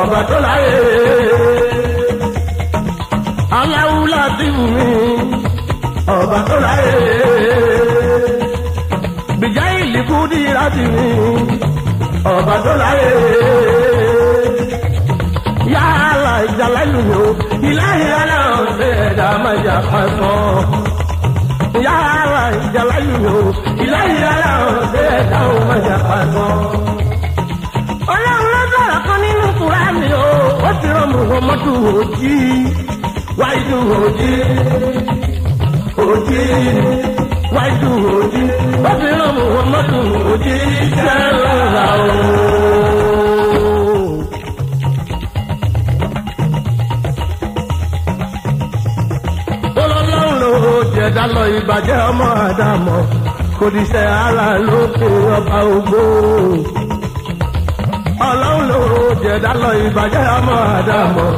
ọba tó láyé. Aláwùlà dìbò mi ọba tó láyé. Bìjà ìlìkú dì mí ọba tó láyé. Yàrá ìjàlá ìlú mi o ìlànà ìlànà ọ̀sẹ̀ ẹ̀dá máa jà pàṣọ yàrá ìjàlá ìlú mi o ìlànà ìlànà ọ̀sẹ̀ ẹ̀dá máa jà pàṣọ ó ti rán muhammadu òjì wáìdù òjì òjì wáìdù òjì ó ti rán muhammadu òjì sẹ́lá o. jẹ̀dá lọ ìbàjẹ́ ọmọ àdàmọ̀ kò díṣẹ́ ara lókè ọba ògbó ọlọ́run ló jẹ̀dá lọ ìbàjẹ́ ọmọ àdàmọ̀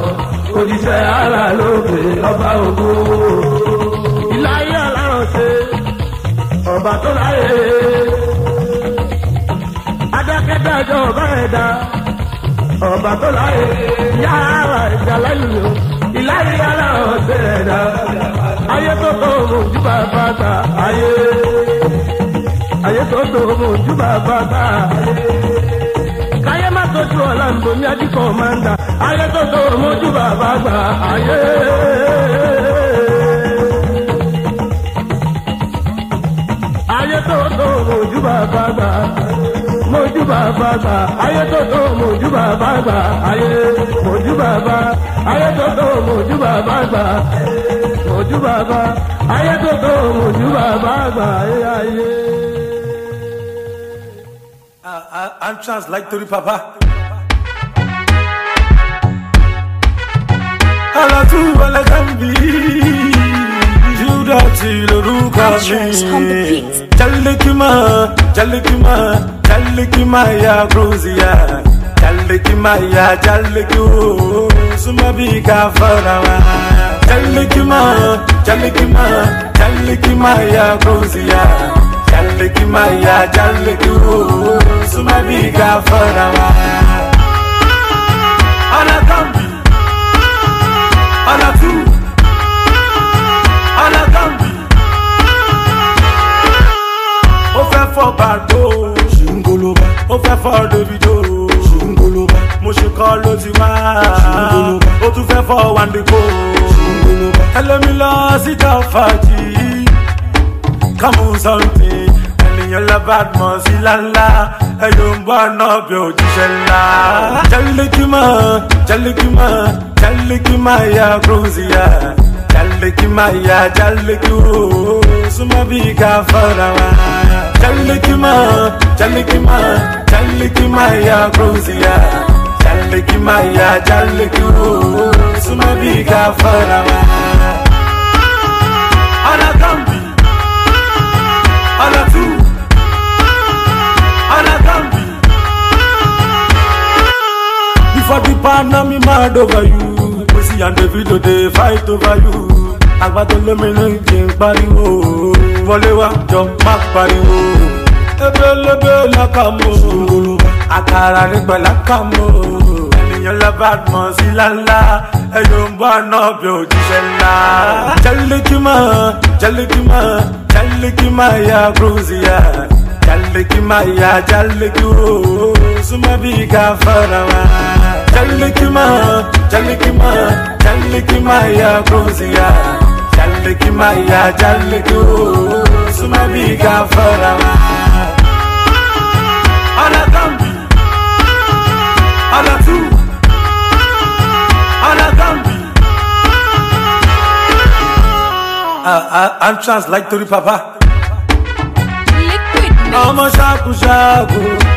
òjíṣẹ́ ara lókè ọba ògo. ìláyé ọlọ́run ṣe ọba tó láyé. adákẹ́dájọ́ ọba ẹ̀dá ọba tó láyé. yàrá ìjà lẹ́yìn o ìláyé ọlọ́run ṣe ẹ̀dá. ayé tó tó mojú bàbá ta ayé. ayé tó tó mojú bàbá ta ọ̀làǹdó ní àti ayé tó tó bàbá gbà ayé. ayé tó tó bàbá gbà mójú bàbá gbà ayé tó tó bàbá gbà ayé mójú bàbá ayé tó tó bàbá gbà mójú bàbá ayé tó tó bàbá gbà ayé. Uh, uh, I'm Charles Like Tori Papa. Alatu wala kambi Juda ti lorúkọ Entrance on the mi beat. Jalekima, Jalekima, Jalekima ya Jalekima ya Jaleku Sumabi ka farawa. Jalekima, Jalekima, Jalekima ya Jalekima ya Sumabi ka farawa Alatu Anakambi ó fẹ́ fọ́ bàdó ṣùngolóba ó fẹ́ fọ́ davido. Ṣùngolóba mo ṣe kọ́ ló ti wá. Ṣùngolóba ó tún fẹ́ fọ́ wàndíkò ṣùngolóba ẹlẹ́mi lọ síta fàájì kàmú sọ́ǹtì ènìyàn lábàdàn sí lálá. Ẹ̀yọ̀ ń bọ̀ náà bí òjíṣẹ́ ńlá. चल की माया रोजिया चल की माया चल की रोज का फरवा चल की माँ चल की माँ चल की माया रोजिया चल की माया चल की रोज का फरवा अला गंबी अला तू you. Bobby and Davido dey fight over you. Agbátolómi ló ń jẹ ń pariwo. Wọlé wá jọ má pariwo. Ebélébé lákàmú. Àkàrà nígbà lákàmú. Ènìyàn la bad man sí lálá. Ẹyọ ń bá náà bí òjíṣẹ́ ńlá. Jálẹ̀kímà Jálẹ̀kímà Jálẹ̀kímà ya Grozia. Jálẹ̀kímà ya Jálẹ̀kí o. Súnmọ́ bí ká fara wá. Challikima, challikima, challikima ya koziya Challikima ya challiku Suma bi gafarama Ala kambi Ala tu Ala kambi uh, I'm trans like Tori Papa Liquid I'm a shaku shaku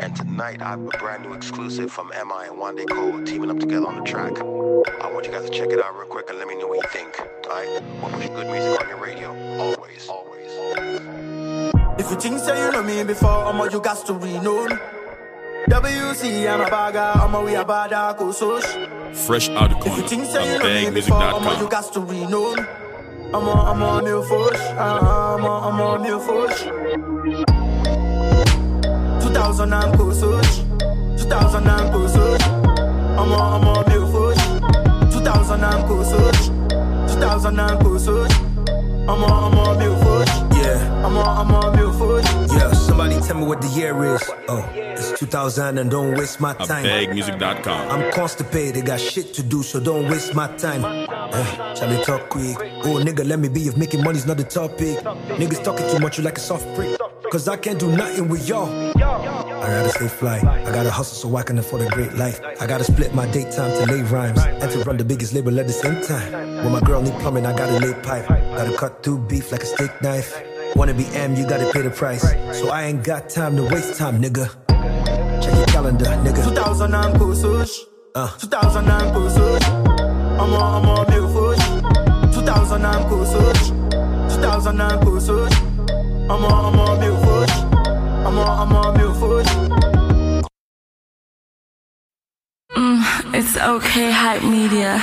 And tonight I have a brand new exclusive from MI and Wande Coal teaming up together on the track. I want you guys to check it out real quick and let me know what you think. Alright? We're pushing good music on your radio. Always. Always. If you think say you know me before, I'm all you got to renown. WC, I'm a bagger, I'm a we a bada kusosh. Fresh out the If you think say you know me before, I'm all you bagmusic.com. got to renown. I'm a, uh, I'm a mil fush, I'm a, I'm a mil fush. 2000 and kusosh, 2000 and kusosh. I'm a, I'm a mil fush, 2000 and kusosh, 2000 and kusosh. I'm a, I'm a mil fush, Yeah, I'm a, I'm a mil fush. yeah. Somebody tell me what the year is. Oh, it's 2000 and don't waste my time. bagmusic.com. I'm constipated, got shit to do, so don't waste my time. Eh, Charlie talk quick. Oh, nigga, let me be if making money's not the topic. Niggas talking too much, you like a soft prick. Cause I can't do nothing with y'all. I gotta stay fly. I gotta hustle so I can afford a great life. I gotta split my daytime to lay rhymes and to run the biggest label at the same time. When my girl need plumbing, I gotta lay pipe. Gotta cut through beef like a steak knife. Wanna be M, you gotta pay the price. So I ain't got time to waste time, nigga. Check your calendar, nigga. 2000 and. Uh. 2000 and. I'm a, I'm a mil fush. 2000 and kusush. 2000 and kusush. I'm a, I'm a mil fush. I'm a, I'm a mil fush. It's okay, hype media.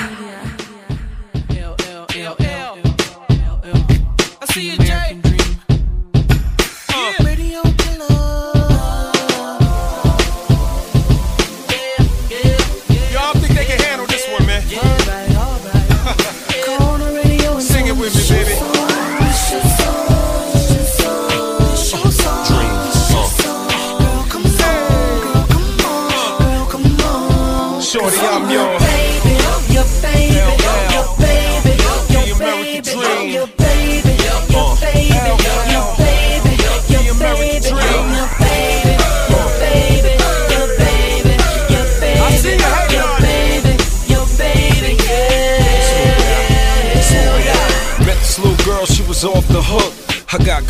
I see you,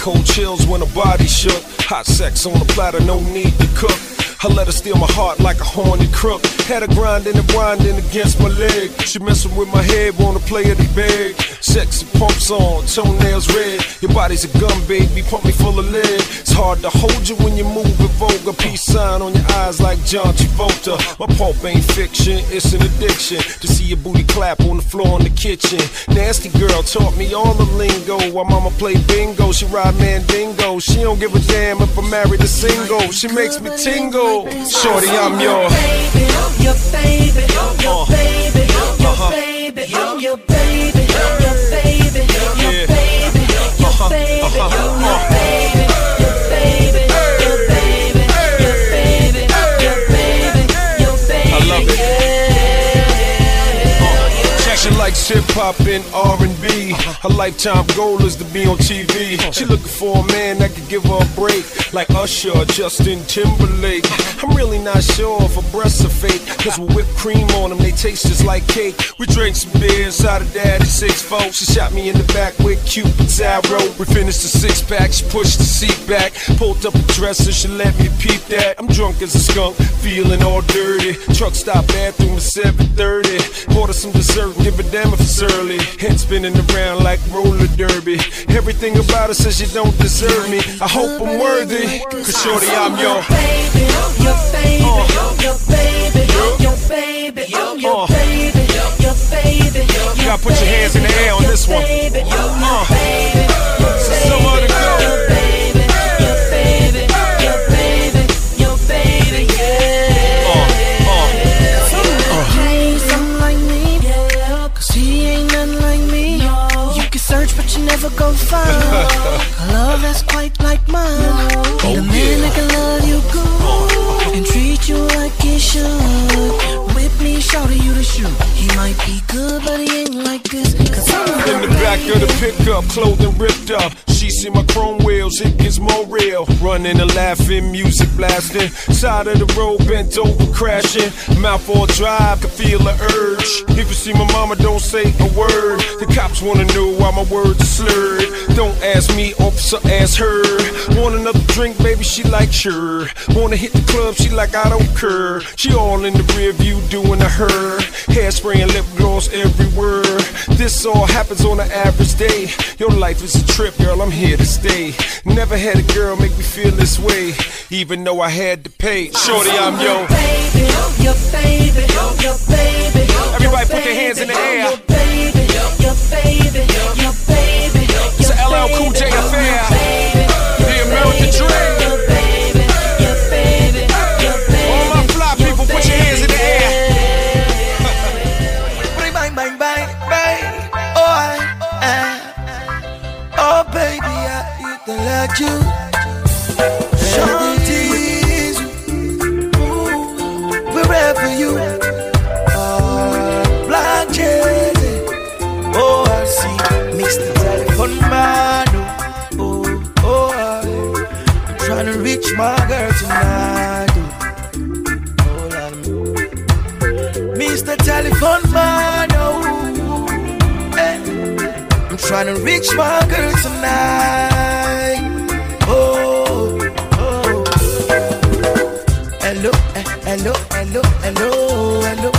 cold chills when her body shook. Hot sex on the platter, no need to cook. I let her steal my heart like a horny crook. Had her grinding and winding against my leg. She messing with my head, wanna play it big. Sexy pumps on, toenails red. Your body's a gun, baby, pump me full of lead. It's hard to hold you when you move with vulgar. Peace sign on your eyes like John Travolta. My pulp ain't fiction, it's an addiction. To see your booty clap on the floor in the kitchen. Nasty girl taught me all the lingo. While mama play bingo, she ride mandingo. She don't give a damn if I'm married or single. She makes me tingle. Shorty, I'm yours. I Hip hop and R&B. Her lifetime goal is to be on TV. She looking for a man that could give her a break, like Usher or Justin Timberlake. I'm really not sure if her breasts are fake, cause with whipped cream on them, they taste just like cake. We drank some beer inside of daddy's six four. She shot me in the back with Cupid's arrow. We finished the six pack, she pushed the seat back, pulled up a dresser, she let me peep that. I'm drunk as a skunk, feeling all dirty. Truck stop bathroom at 7:30. Bought her some dessert, give a damn it's early. Spinning around like roller derby. Everything about her says you don't deserve me. I hope I'm worthy, cause shorty, I'm your. You gotta put your hands in the air on this one. Uh. Find a love that's quite like mine. Oh, Need a man that can love you good and treat you like he should. With me, shout you the shoot. He might be good, but he ain't like this. Cause I'm in the back of the pickup, clothing ripped up. She see my chrome wheels, it gets more real. Running and laughing, music blasting. Side of the road, bent over, crashing. Mouth all dry, feel the urge. If you see my mama, don't say a word. The cops wanna know why my words are slurred. Don't ask me, officer, ask her. Want another drink, baby? She like sure. Wanna hit the club? She like I don't care. She all in the rear view doing a her. Hairspray and lip gloss everywhere. This all happens on an average day. Your life is a trip, girl. I'm here to stay. Never had a girl make me feel this way, even though I had to pay. Shorty, I'm yo. baby, your baby, your baby. Everybody put their hands in the air. Your baby, your baby, your baby. It's a LL Cool J affair. The American dream. All my fly people, put your Man. Oh, oh, oh, I, I'm trying to reach my girl tonight. Oh, Mr. Telephone Man, oh, eh. I'm trying to reach my girl tonight. Oh, oh. Hello, eh, hello, hello, hello, hello,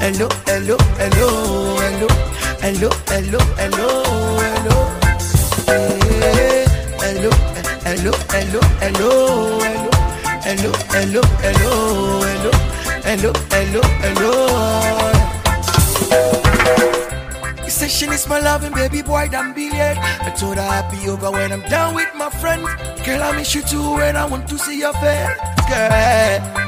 hello, hello, hello, hello, hello, hello, hello, hello. Hello, hello, hello, hello, hello, hello, hello, hello, hello, hello. He said she needs my loving, baby boy, be late. I told her I'd be over when I'm down with my friend. Girl, I miss you too, and I want to see your face, girl.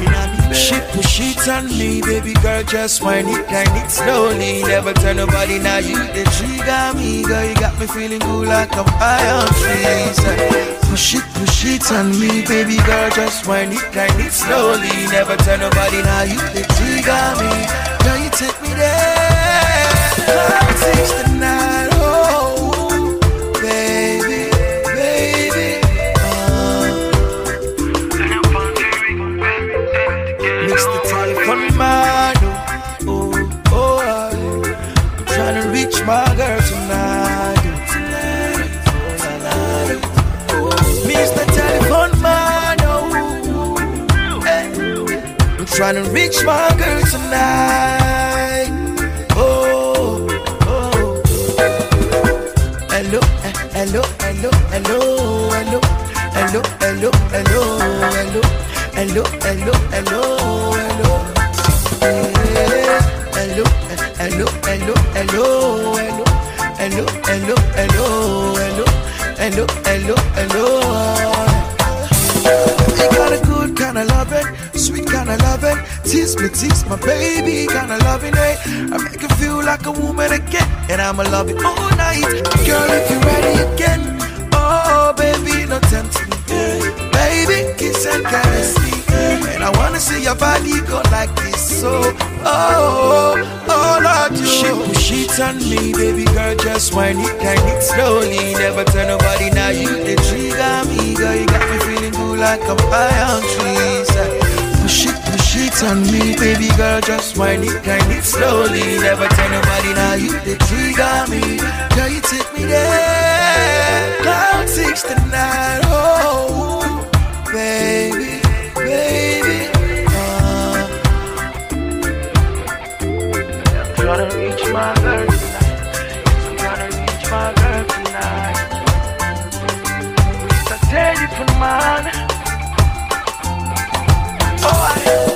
You she push it on me, baby girl, just wind it, grind it slowly. Never tell nobody now you the trigger me, girl. You got me feeling good like high on trees. Push it, push it on me, baby girl, just wind it, grind it slowly. Never tell nobody now you the trigger me, girl. You take me there. Trying to reach my girl tonight. Oh, oh. Hello, eh, hello, hello, hello, hello, hello, hello, hello, hello, hello, hello, hello, hello. Eh, Hello, eh, hello, hello, hello, hello, hello, hello, hello, hello, hello, hello, hello. Tease me, tease my baby kind of loving, it. I make you feel like a woman again, and I'ma love you all night. Girl, if you're ready again, oh baby, no tempt me, baby, kiss and caress me, and I wanna see your body go like this, so oh, oh Lord, you shit, push it on me, baby girl, just wind it, grind it slowly. Never tell nobody now you the trigger me, girl, you got me feeling good like I'm high on it on me, baby girl, just wind it, grind it slowly. Never tell nobody now you the trigger me, girl, you take me there. Cloud six to nine, oh, baby, baby. Uh, reach my girl tonight. Reach my girl tonight. Mr. Telephone Man. Oh, I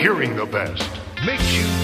Hearing the best. Makes you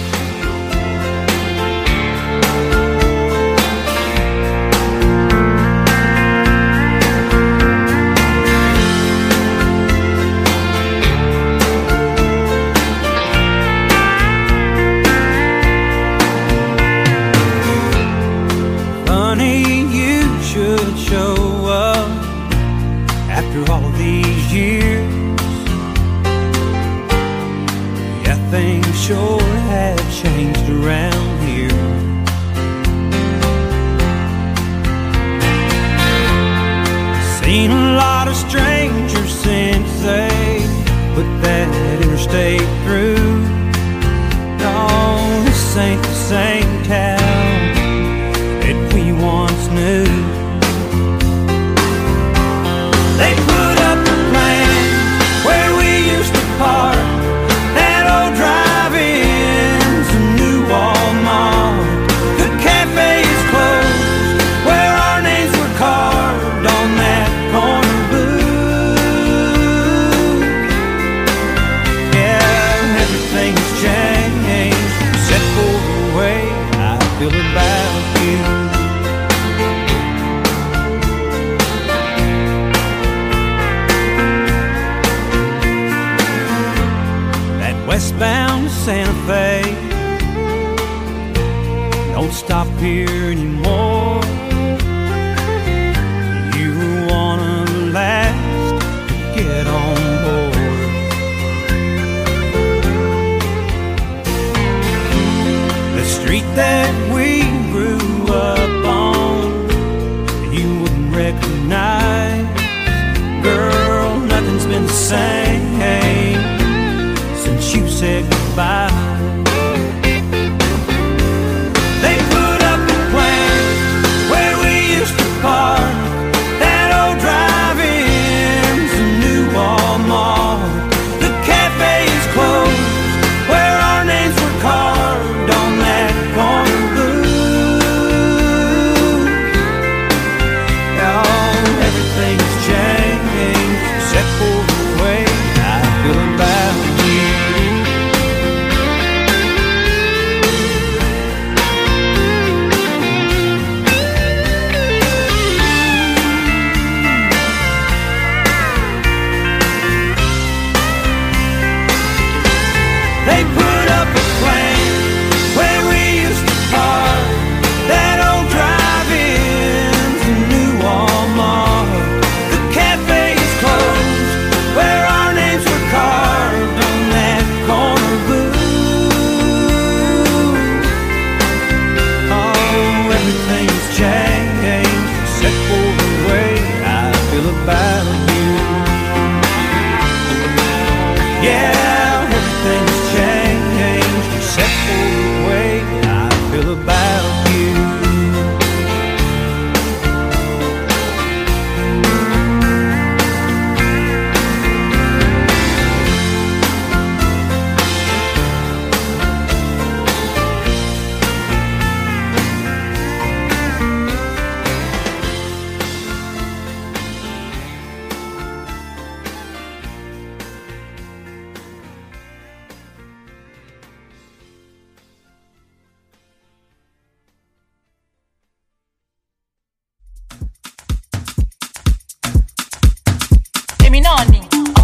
same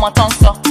ni ọmọ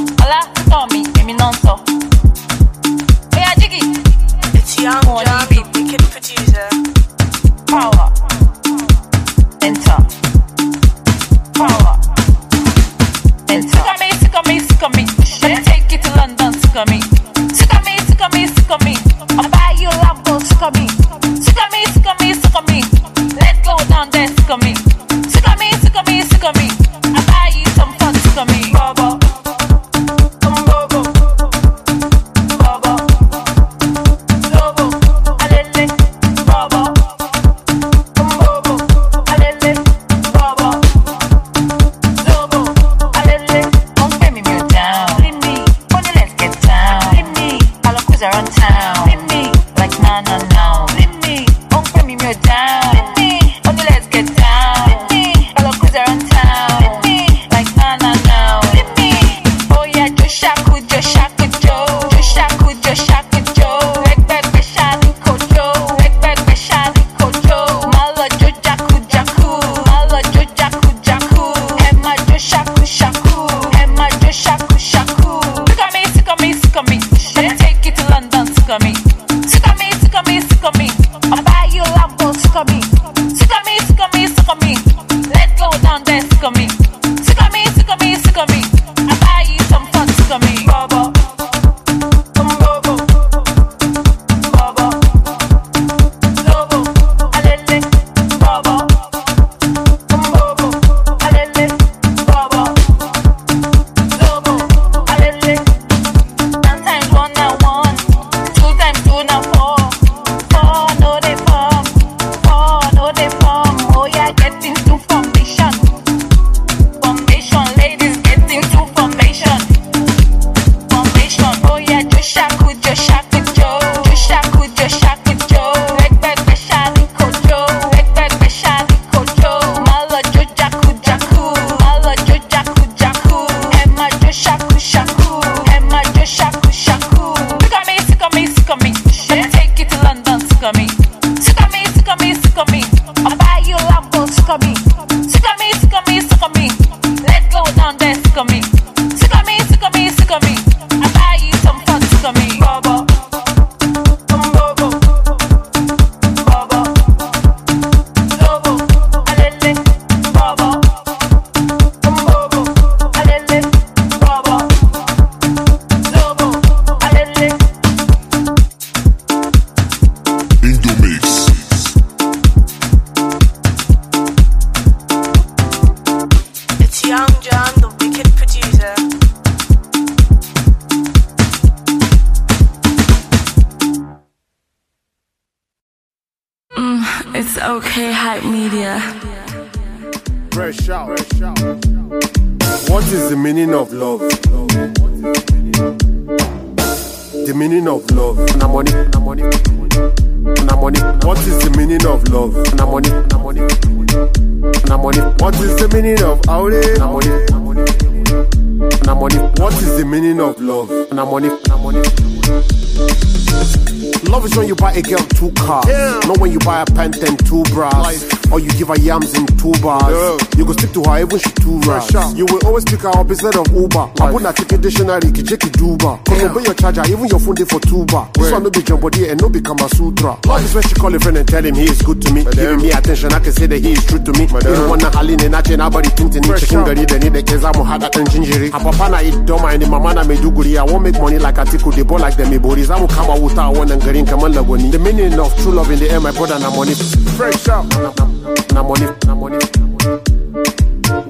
Love is when you buy a girl two cars, not when you buy a pant and two bras. Or you give her yams in two bars. You go stick to her even she too rash. You will always pick her up instead of Uber. I put a ticket dictionary, ki check it Duba. Cause obey your charger, even your phone day for two bar. This one no be jumbo and no be Kama Sutra. Love is when she call a friend and tell him he is good to me. Giving me attention, I can say that he is true to me. You don't wanna haline na che na body tintin. Chicken gari da ni da ke zamu hada dan jinjiri. A papa na eat doma and mama na Maiduguri. I won't make money like Atiku, the ball like them Ibori. Zamu kama wuta wannan garin kaman lagoni. The meaning of true love in the air, my brother na money. Fresh out. Na money, na money.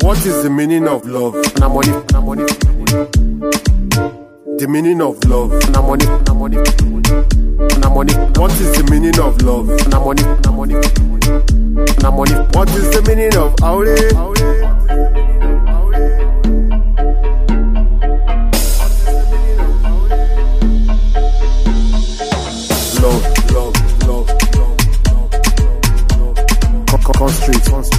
What is the meaning of love? Na money, na money. The meaning of love. Na money, na money. Na money. What is the meaning of love? Na money, na money. Na money. What is the meaning of aure? Love, Con- con-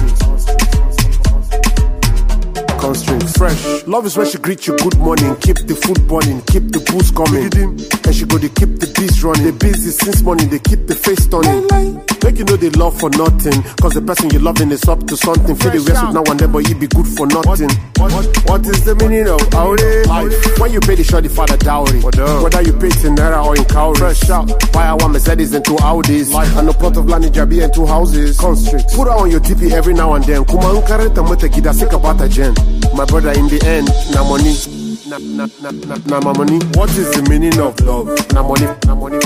Fresh. Love is when she greet you good morning, keep the food burning, keep the booze coming. And she go they keep the beats running. They busy since morning, they keep the face turning. Make you know they love for nothing. Cause the person you loving is up to something. Feel the rest of now and then, but you be good for nothing. What, what is the meaning of aure? Life. When you pay the shorty for the dowry. Whether you pay it in naira or in cowries. Fresh out. Buy a one Mercedes and two Audis. And a plot of land in Jabi and two houses. Constrict. Put her on your DP every now and then. Kuma unkareta mata gida sika bata jen. My brother in the end, na money. Na, na, na, na, na, my money. What is the meaning of love? Na money, na money.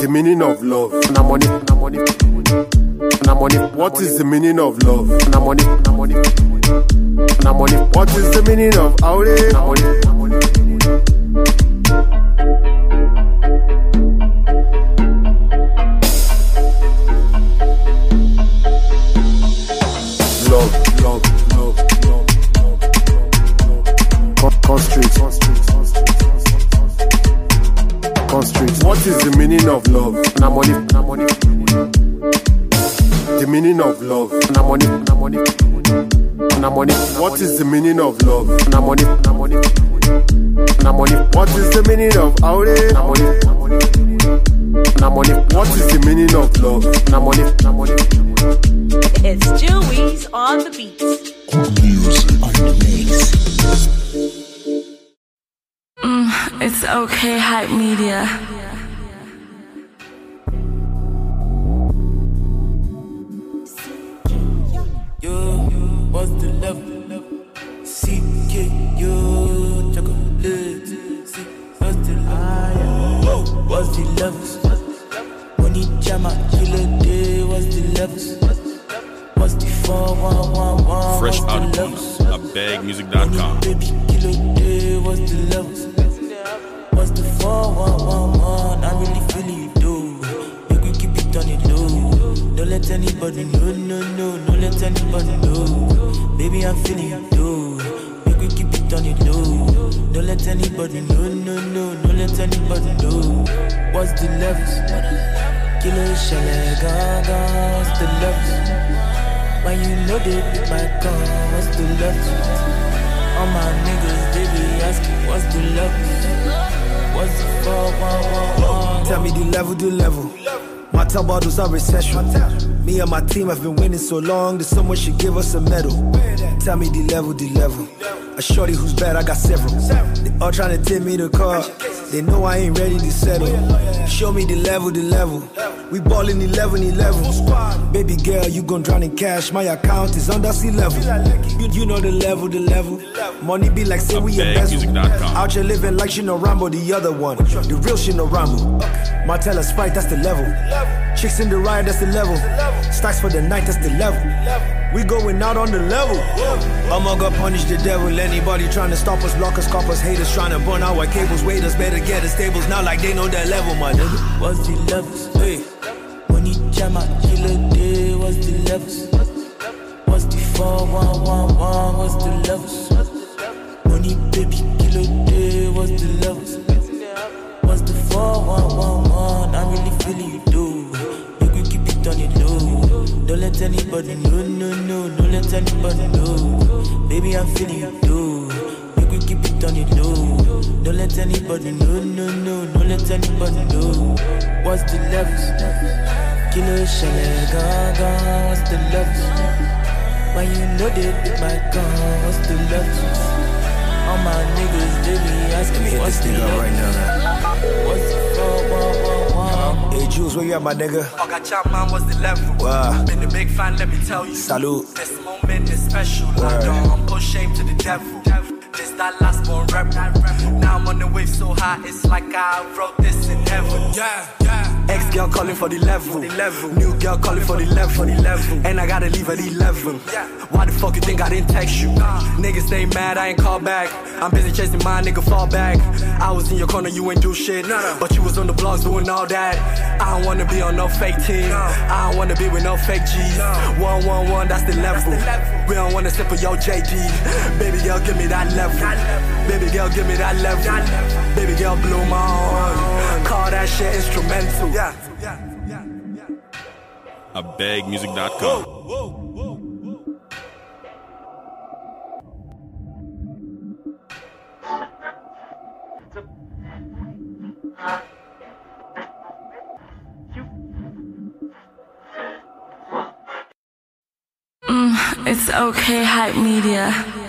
The meaning of love. Na money, na money. Na money. What is the meaning of love? Na money, na money. Na money. What is the meaning of aure? Na na money. Me the level, the level. My top bottles are recession. Me and my team have been winning so long that someone should give us a medal. Tell me the level, the level. A shorty who's bad, I got several. They all trying to take me to court. They know I ain't ready to settle. Show me the level, the level. We ballin' 11 11. Baby girl, you gon' drown in cash. My account is under sea level. You, you know the level, the level. Money be like say we. Bagmusic.com. Out here living like Shina Rambo, the other one. The real Shina Rambo. Martella Sprite, that's the level. Chicks in the ride, that's the level. Stacks for the night, that's the level. We going out on the level. I'ma go punish the devil. Anybody trying to stop us, block us, cop us, haters trying to burn our cables. Waiters better get us tables now like they know that level, my nigga. What's the levels? Hey, money Shama, killer day, what's the levels? What's the 4111, what's the levels? Money, baby, killer day, what's the levels? What's the 4111, I'm really feeling you, it on the low. Don't let anybody know, no, no, don't let anybody know. Baby, I'm feeling you, dude. Make we keep it on the low. Don't let anybody know, no, no, don't let anybody know. What's the levels? Kilo shale gaga, what's the levels? When you know they beat my gun, what's the levels? All my niggas, they be asking me what's the levels? right now. What's the 4111? Hey, Jules, where you at, my nigga? Fuck, I got your man, what's the level? Wow. Been a big fan, let me tell you. Salute. This moment is special. Word. Uh, I'm put shame to the devil. This that last one rep. Now I'm on the wave so high, it's like I wrote this in heaven. Yeah, yeah. Ex girl calling for the level. New girl calling for the level. And I gotta leave at 11. Yeah. Why the fuck you think I didn't text you? Niggas stay mad, I ain't call back. I'm busy chasing my nigga fall back. I was in your corner, you ain't do shit. But you was on the blogs doing all that. I don't wanna be on no fake team. I don't wanna be with no fake G's. One, one, one, that's the level. We don't wanna sip of your JD. Baby girl, give me that level. Baby girl, give me that level. Baby girl, blow my horn. Call that shit instrumental. Yeah. abegmusic.com. Mm, it's okay, hype media.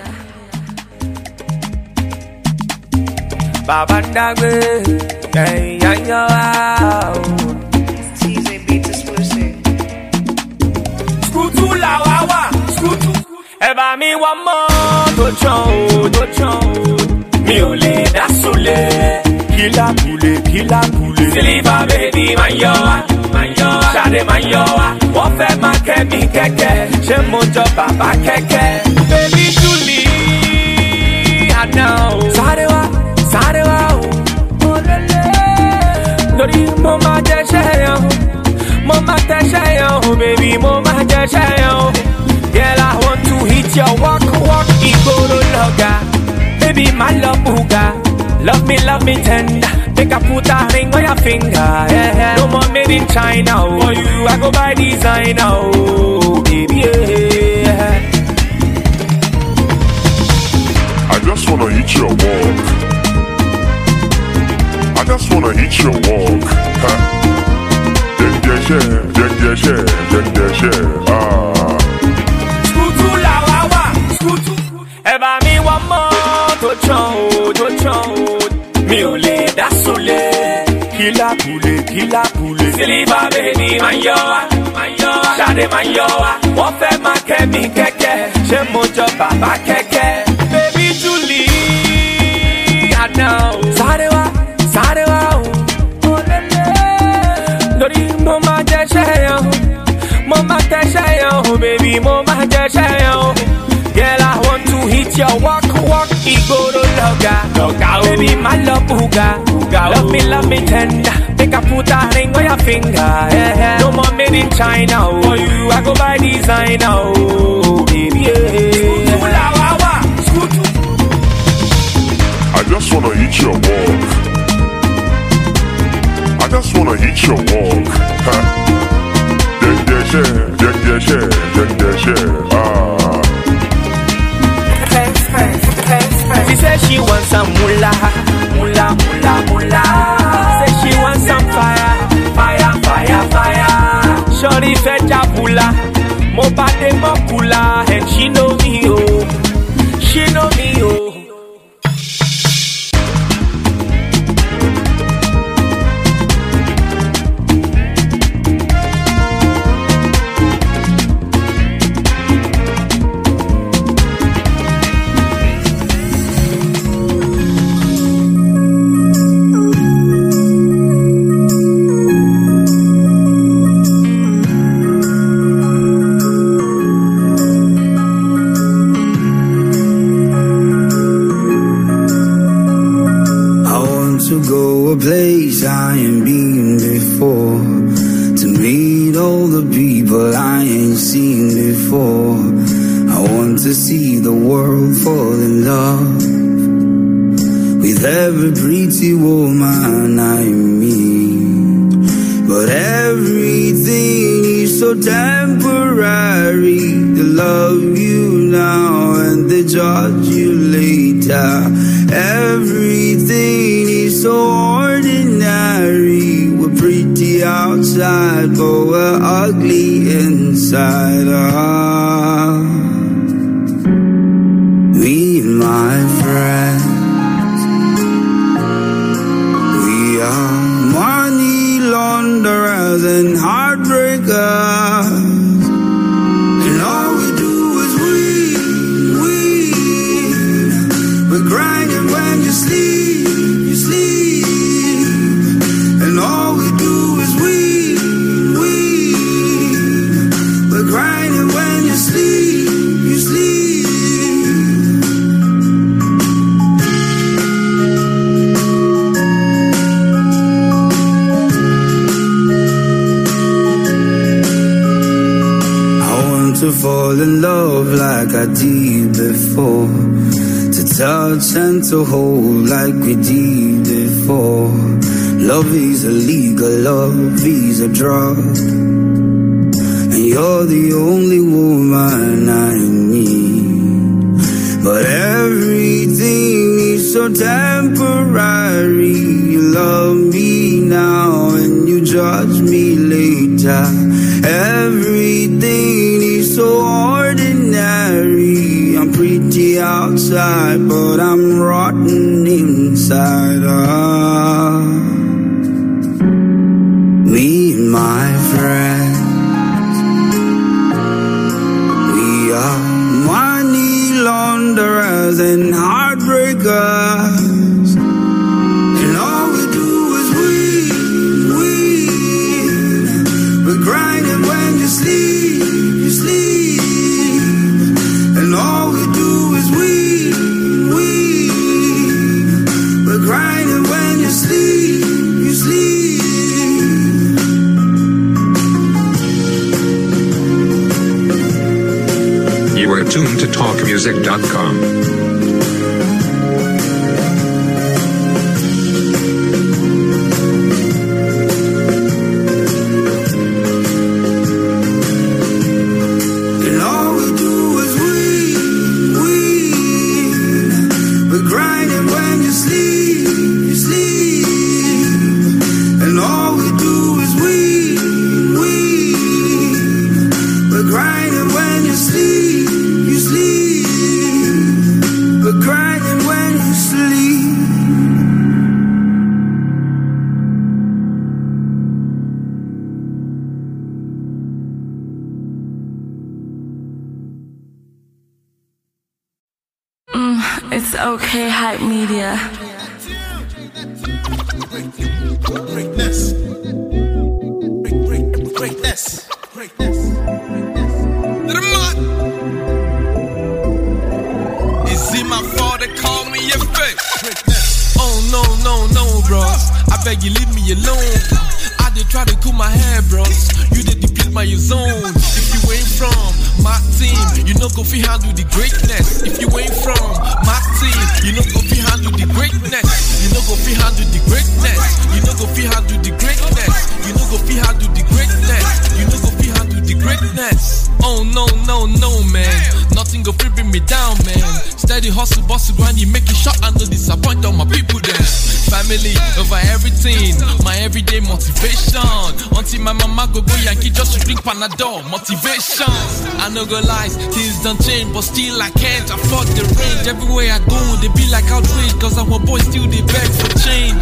Hey, yeah, yeah, TZ Beats exclusive. Skutu la wa wa, skutu. Ẹ bá mi wá mọ́ tó tán o, tó tán o. Mi ò lè dá sólé. Kílá kúlé, kílá kúlé. Sílífà bèbí máa ń yọ wá, máa ń yọ wá. Ṣadé máa ń yọ wá. Wọ́n fẹ́ máa kẹ́ mi kẹ́kẹ́. Ṣé mo jọ bàbá kẹ́kẹ́? Bébí Júlì, àná o. Sáré wá, ṣẹ́yàn o, bèbí mo máa jẹ́ ṣẹ́yàn. Girl, I want to hit your walk, walk, ìgboro lọ́gà. Baby, my love booga. Love me, love me tender. Make a put a ring on your finger. Yeah, yeah. No more made in China. Oh. For you, I go by designer. Oh, baby, yeah. I just wanna hit your walk. I just wanna hit your walk. Ha. Jen jeshe, jen jeshe, jen jeshe. Ah. Skutu la wa wa, skutu. Ẹ bá mi wá mọ́ tó tán o, tó tán o. Mi ò lè dá sólé. Kílá kúlé, kílá kúlé. Sílífà bèbí máa ń yọ wá, máa ń yọ wá. Ṣadé máa ń yọ wá. Wọ́n fẹ́ máa kẹ́ mi kẹ́kẹ́. Ṣé mo jọ bàbá kẹ́kẹ́? Baby, my love. Booga. Love me, love me tender. Make a put a ring on your finger. Yeah, yeah. No more made in China. Oh. For you, I go by designer. Oh, baby, yeah. I just wanna hit your walk. I just wanna hit your walk. Ha. Jen jeshe, jen jeshe, jen jeshe. Ah. She said she wants some moolah, moolah, moolah, moolah. Say she wants some fire, fire, fire, fire. Shorty fẹ́ jabula, mo bá dé mọ́kula, the world fall in love with every pretty woman I meet. But everything is so temporary. They love you now and they judge you later. Everything is so ordinary. We're pretty outside, but we're ugly inside. Fall in love like I did before. To touch and to hold like we did before. Love is a legal, love is a drug. And you're the only woman I need. But everything is so temporary. You love me now and you judge me later. Everything outside, but I'm rotten inside. My fault they call me a fake? Oh no, no, no, bros. I beg you leave me alone. I did try to cool my hair, bros. You did deplete my zone. If you ain't from my team, you know go fi handle the greatness. If you ain't from my team, you know go fi handle the greatness. You know go fi handle the greatness. You know go fi handle the greatness. You know go fi handle the greatness. You know go the greatness. Oh no, no, no, man. Nothing go fi bring me down, man. Steady hustle, bustle, grind, you make it shot and don't disappoint all my people then. Family over everything, my everyday motivation. Until my mama go go Yankee just to drink Panadol, motivation. I no go lies, things don't change, but still I can't afford the range. Everywhere I go, they be like outrage, cause I'm a boy still they beg for change.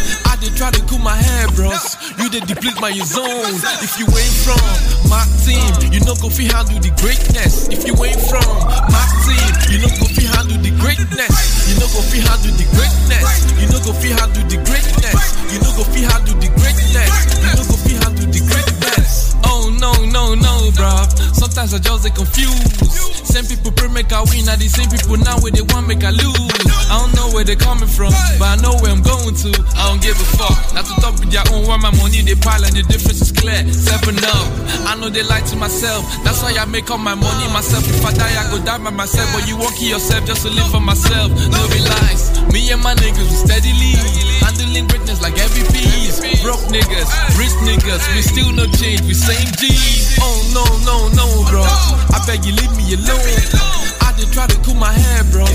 Did try to cool my hair, bros. You did deplete my zone. If you ain't from my team, you know go fi handle the greatness. If you ain't from my team, you know go fi handle the greatness. You know go fi handle the greatness. You know go fi handle the greatness. You know go fi handle the greatness. You know go fi handle the greatness. No, no, no, bruv. sometimes I just get confused. Same people pray make I win, are the same people now where they want make I lose. I don't know where they coming from, but I know where I'm going to. I don't give a fuck. Not to talk with their own why my money they pile and the difference is clear. Seven up. I know they lie to myself. That's why I make all my money myself. If I die, I go die by myself. But you won't kill yourself just to live for myself. No relax. Me and my niggas we steadily handling greatness like MVPs. Broke niggas, rich niggas, we still no change. We same G's. Oh no, no, no, bro. I beg you leave me alone. I did try to cool my hair, bro.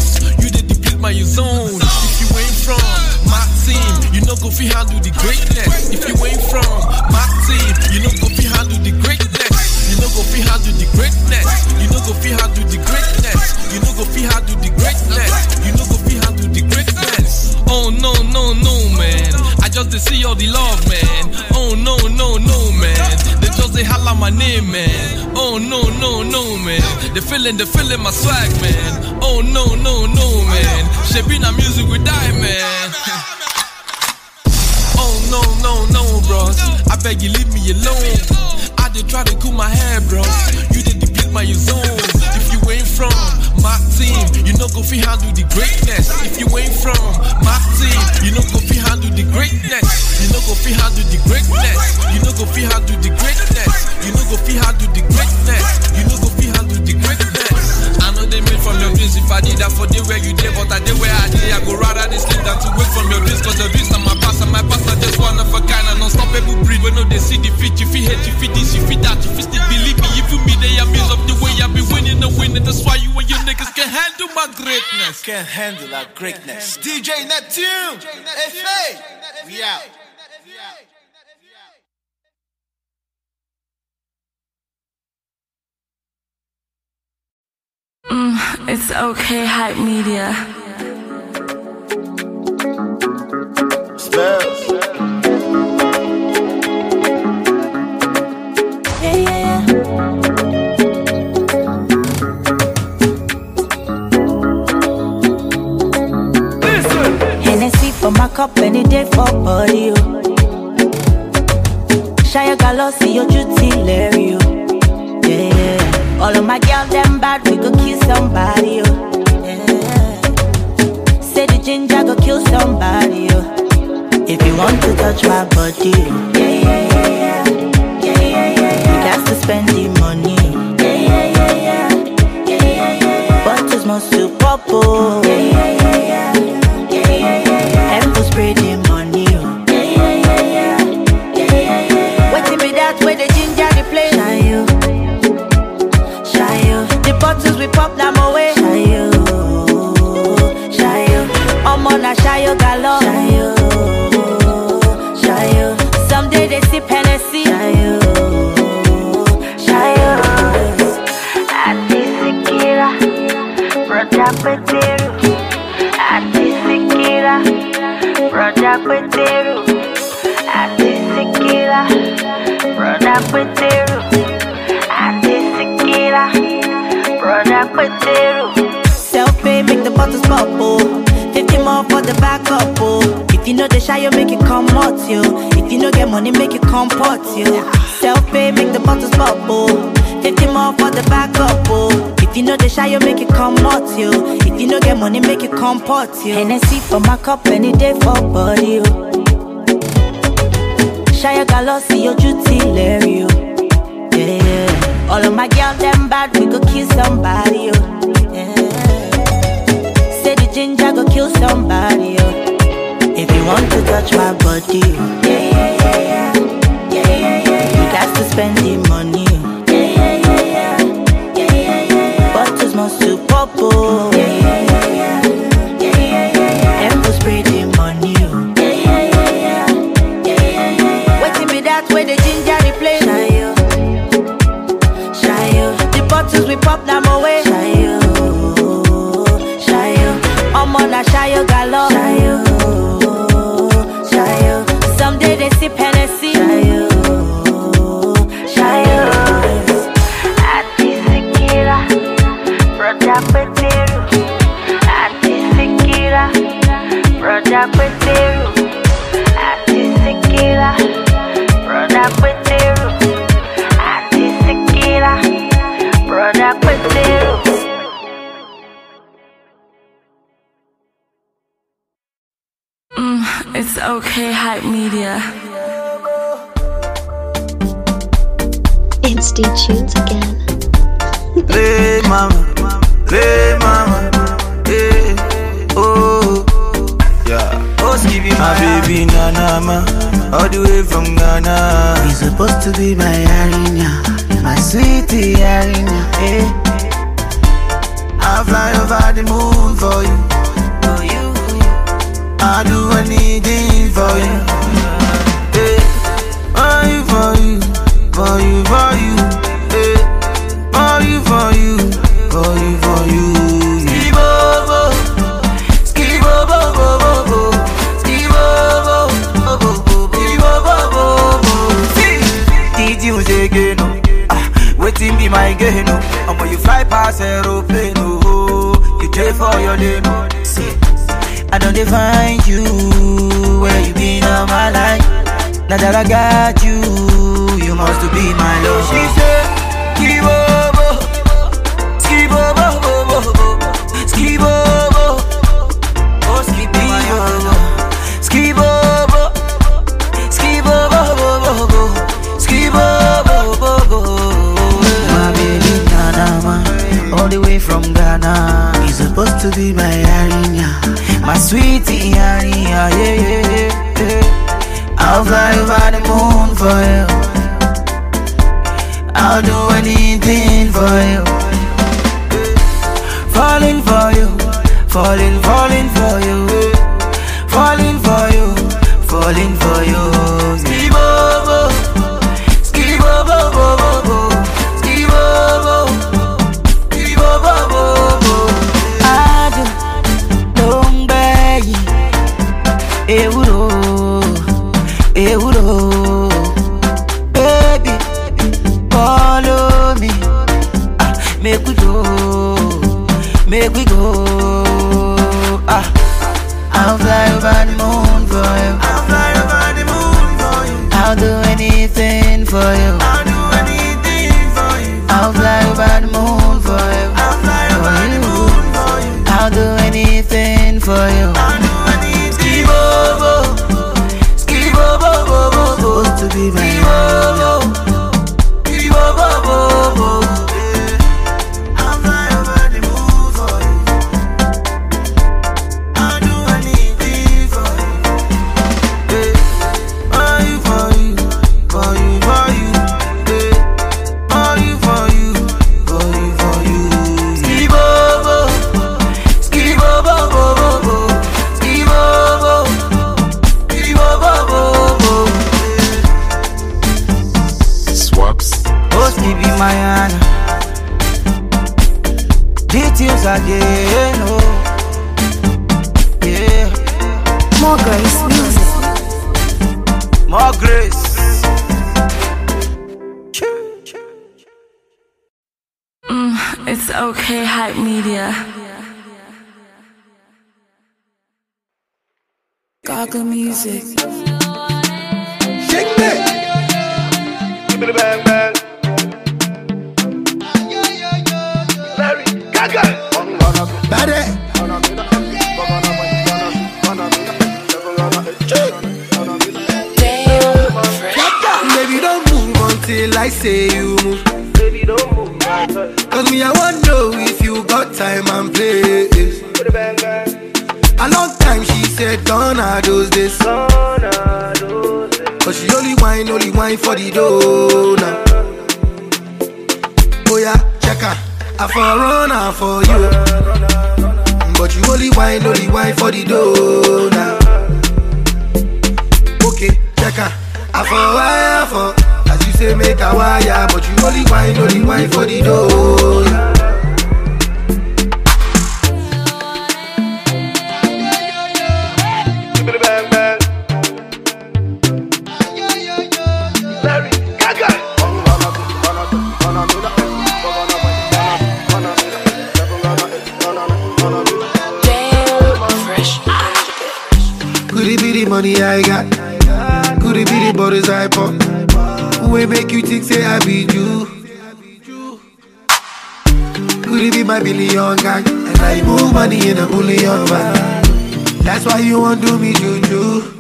You did deplete my zone. If you ain't from my team, you know go fi handle the greatness. If you ain't from my team, you know go fi handle the greatness. You know go fi handle the greatness. You know go fi handle the greatness. You know go fi handle the greatness. You know go fi handle the greatness. Oh no, no, no, man. I just dey see all the love, man. Oh no, no, no, man. They just they holla my name, man. Oh no, no, no, man. They feeling, they feeling my swag, man. Oh no, no, no, man. Our music we die. Oh no, no, no, bros. I beg you leave me alone. I did try to cool my hair, bros. You did deplete my zone. You ain't from my team, you know go fi handle the greatness. If you ain't from my team, you know go fi handle the greatness. You know go fi handle the greatness. You know go fi handle the greatness. You know go fi handle the greatness. You know go fi handle the greatness. From your dreams. If I did that for the where you did, but I did where I did. I go rather they sleep than to wait from your dreams. Cause your dreams are my past and my past are just one of a kind. And unstoppable breed. When no they see the fit, you hate, you feel this, you feel that, you feel still believe me. If you me, they amuse of the way I be winning and winning. That's why you and your niggas can handle my greatness. Can't handle our greatness. DJ Neptune. FA. We out. Mm, it's okay, hype media. Spells. Yeah, yeah, yeah. Hennessy for my cup any day for body, oh. Shia Galossi, your duty, Larry, oh. Yeah, yeah. All of my girls, them bad, we go kill somebody, oh. Yeah. Say the ginger go kill somebody, oh. If you want to touch my body, oh. Yeah, yeah, yeah, yeah. Yeah, yeah, yeah, yeah. You got to spend the money. Yeah, yeah, yeah, yeah. Yeah, yeah, yeah, yeah. Bottles must to pop, oh. Yeah, yeah, yeah, yeah. Yeah, bottles we You make it come out, you. If you know get money, make it comport, you. Self-pay make the bottles bubble. 50 more for the backup, oh. If you know the shy, you make it come out, you. If you know get money, make it come comport, oh. oh. you. Hennessy for my cup any day for body, oh. Shia Galossi, your duty, Larry, oh. Yeah, yeah. All of my girls, them bad, we go kill somebody, oh. Yeah. Say the ginger go kill somebody, oh. Want to touch my body. Yeah, yeah, yeah, yeah. Yeah, yeah, yeah, yeah. You got to spend the money, I don't define you. Where you been all my life? Now that I got you, you must be my love. She said, Kibobo, Skibobo, oh my all the way from Ghana, he's supposed to be my Arinya my sweetie honey, yeah, yeah, yeah. I'll fly over the moon for you. I'll do anything for you. Falling for you, falling, falling for you, falling for you, falling for you. Falling for you. music. money I got? Could it be the bodies I pop? Who ain't make you think say I be you? Could it be my billion gang? And I move money in a bullion bag. That's why you won't do me juju.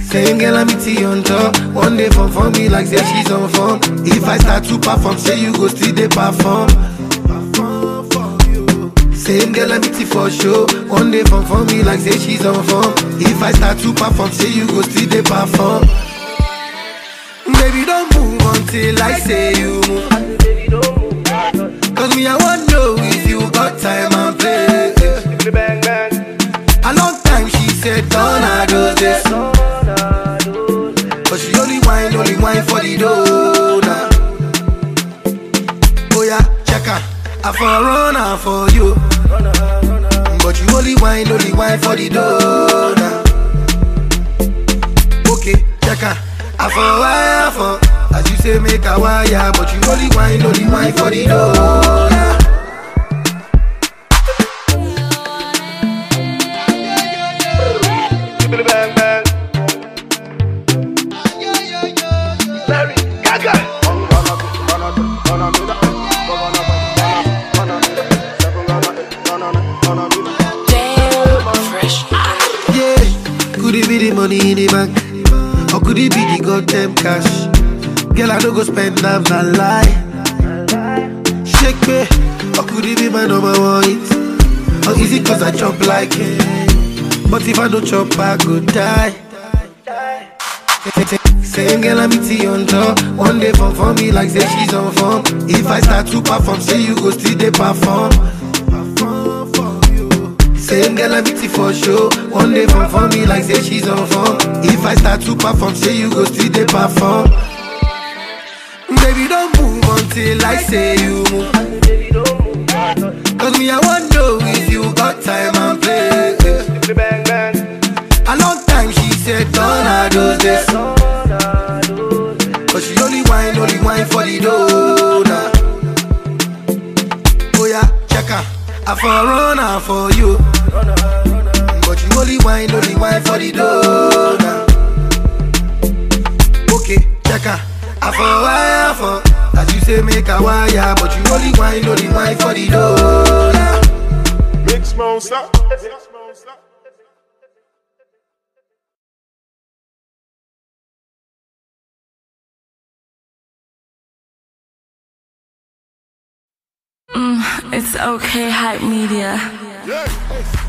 Same girl I'm meeting on top. One day perform me like say she's on form. If I start to perform, say you go still they perform. Same girl I meet for show. One day from for me like say she's on form. If I start to perform, say you go still dey perform. Baby don't move until I say you move. Cause me I want know if you got time and play. A long time she said tornadoes this. But she only whine, only whine for the dough I for run her for you. But you only whine, only whine for the dough now. Okay, check. I for wire for. As you say, make a wire. But you only whine, only whine for the dough money in the bank? Or could it be the goddamn cash? Girl, I don't go spend am na lie. Shake me, or could it be my number one? Or is it cause I chop like it? But if I don't chop, I go die. Same girl I meet you on top. One day for me like say she's on form. If I start to perform, say you go still dey perform. Same girl I you for show. One day from for me like say she's on form. If I start to perform, say you go still dey perform. Baby don't move until I say you move. Cause me I want know if you got time and play. A long time she said tornadoes this. But she only whine, only whine for the dough now. Oh yeah, check her. I for run for you. But you only whine, only whine for the dough now. Okay, check her. I for wire for. As you say, make a wire. But you only whine, only whine for the dough now. Mix monster. Mm, it's okay, hype media. It's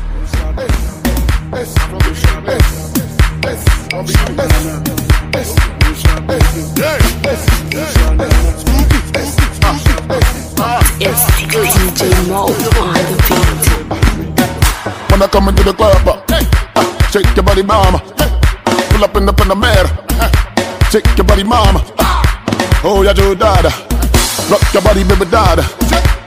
When I come into the club, uh, shake your body, mama. Pull up in the Panamera, shake your body, mama. Oh, yeah, Joe Dada. Rock your body, baby, dada.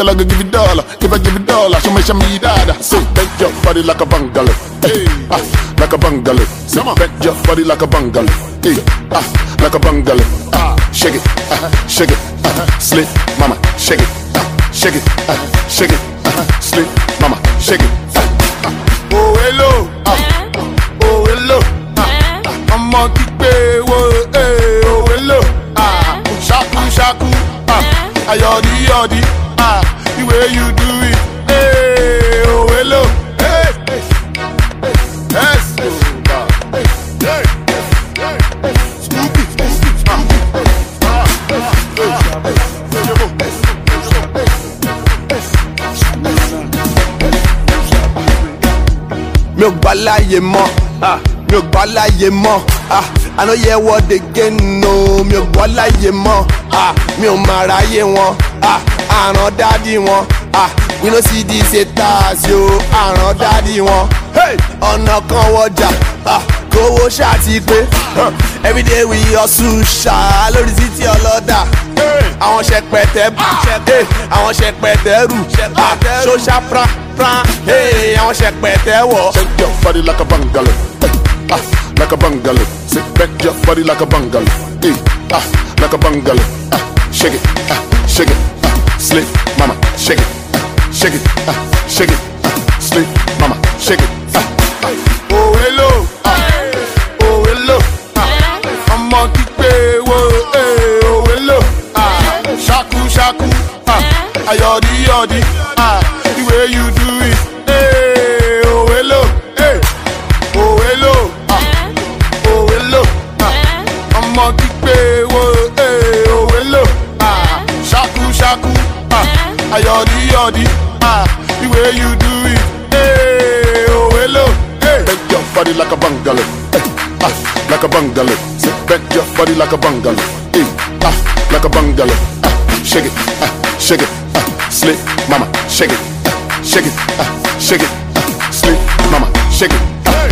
Girl, I can give you dollar. If I give you dollar, show me, show me dada. Say, bend your body like a bungalow. Hey, ah, like a bungalow. Say, bend your body like a bungalow. Hey, ah, like a bungalow. Ah, shake it, ah, shake it, ah, slip, mama, shake it, ah, shake it, ah, shake it, ah, slip, mama, gbà láàyè mọ́. Ah, mi ò gbà láàyè mọ́. Ah, I no hear what they gain no mi ò gbọ́ láàyè mọ́. Ah, mi ò máa ráyè wọn. Ah, àràn dádì wọn. Ah, we no see this haters yo àràn dádì wọn. Hey, ọ̀nà kan wọjà. Ah, kówó ṣáàtì pé huh, everyday we hustle ṣá lórí títí ọlọ́dà. Àwọn ṣẹpẹtẹ bù hey, àwọn ṣẹpẹtẹ rù ah, ṣóṣà pra pra. Hey, àwọn ṣẹpẹtẹ wọ̀. Shake your body like a bungalow. Ah, like a bungalow. Sit back your body like a bungalow. Hey, ah, like a bungalow. Ah, shake it, ah, shake it, ah, slip, mama, shake it, ah, shake it, ah, shake it, ah, slip, mama, shake it. body. Ah, the way you do it. Hey, oh hello, hey, oh hello, ah, oh hello, ah. Ọmọ kígbe wo, hey, oh hello, ah, shaku shaku, ah, ayọ̀dí yọ̀dí, ah, the way you do it. Hey, oh hello, hey. Bend your body like a bungalow, hey, ah, like a bungalow. Say, bend your body like a bungalow, hey, ah, like a bungalow, ah, shake it, ah, shake it uh, slick, mama, shake it, shake it, uh, shake it, uh, slick, mama, shake it. Uh. Eh?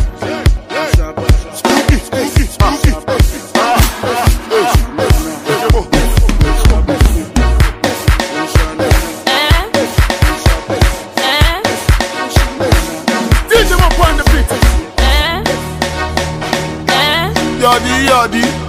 Eh? Eh? Yadi, yadi.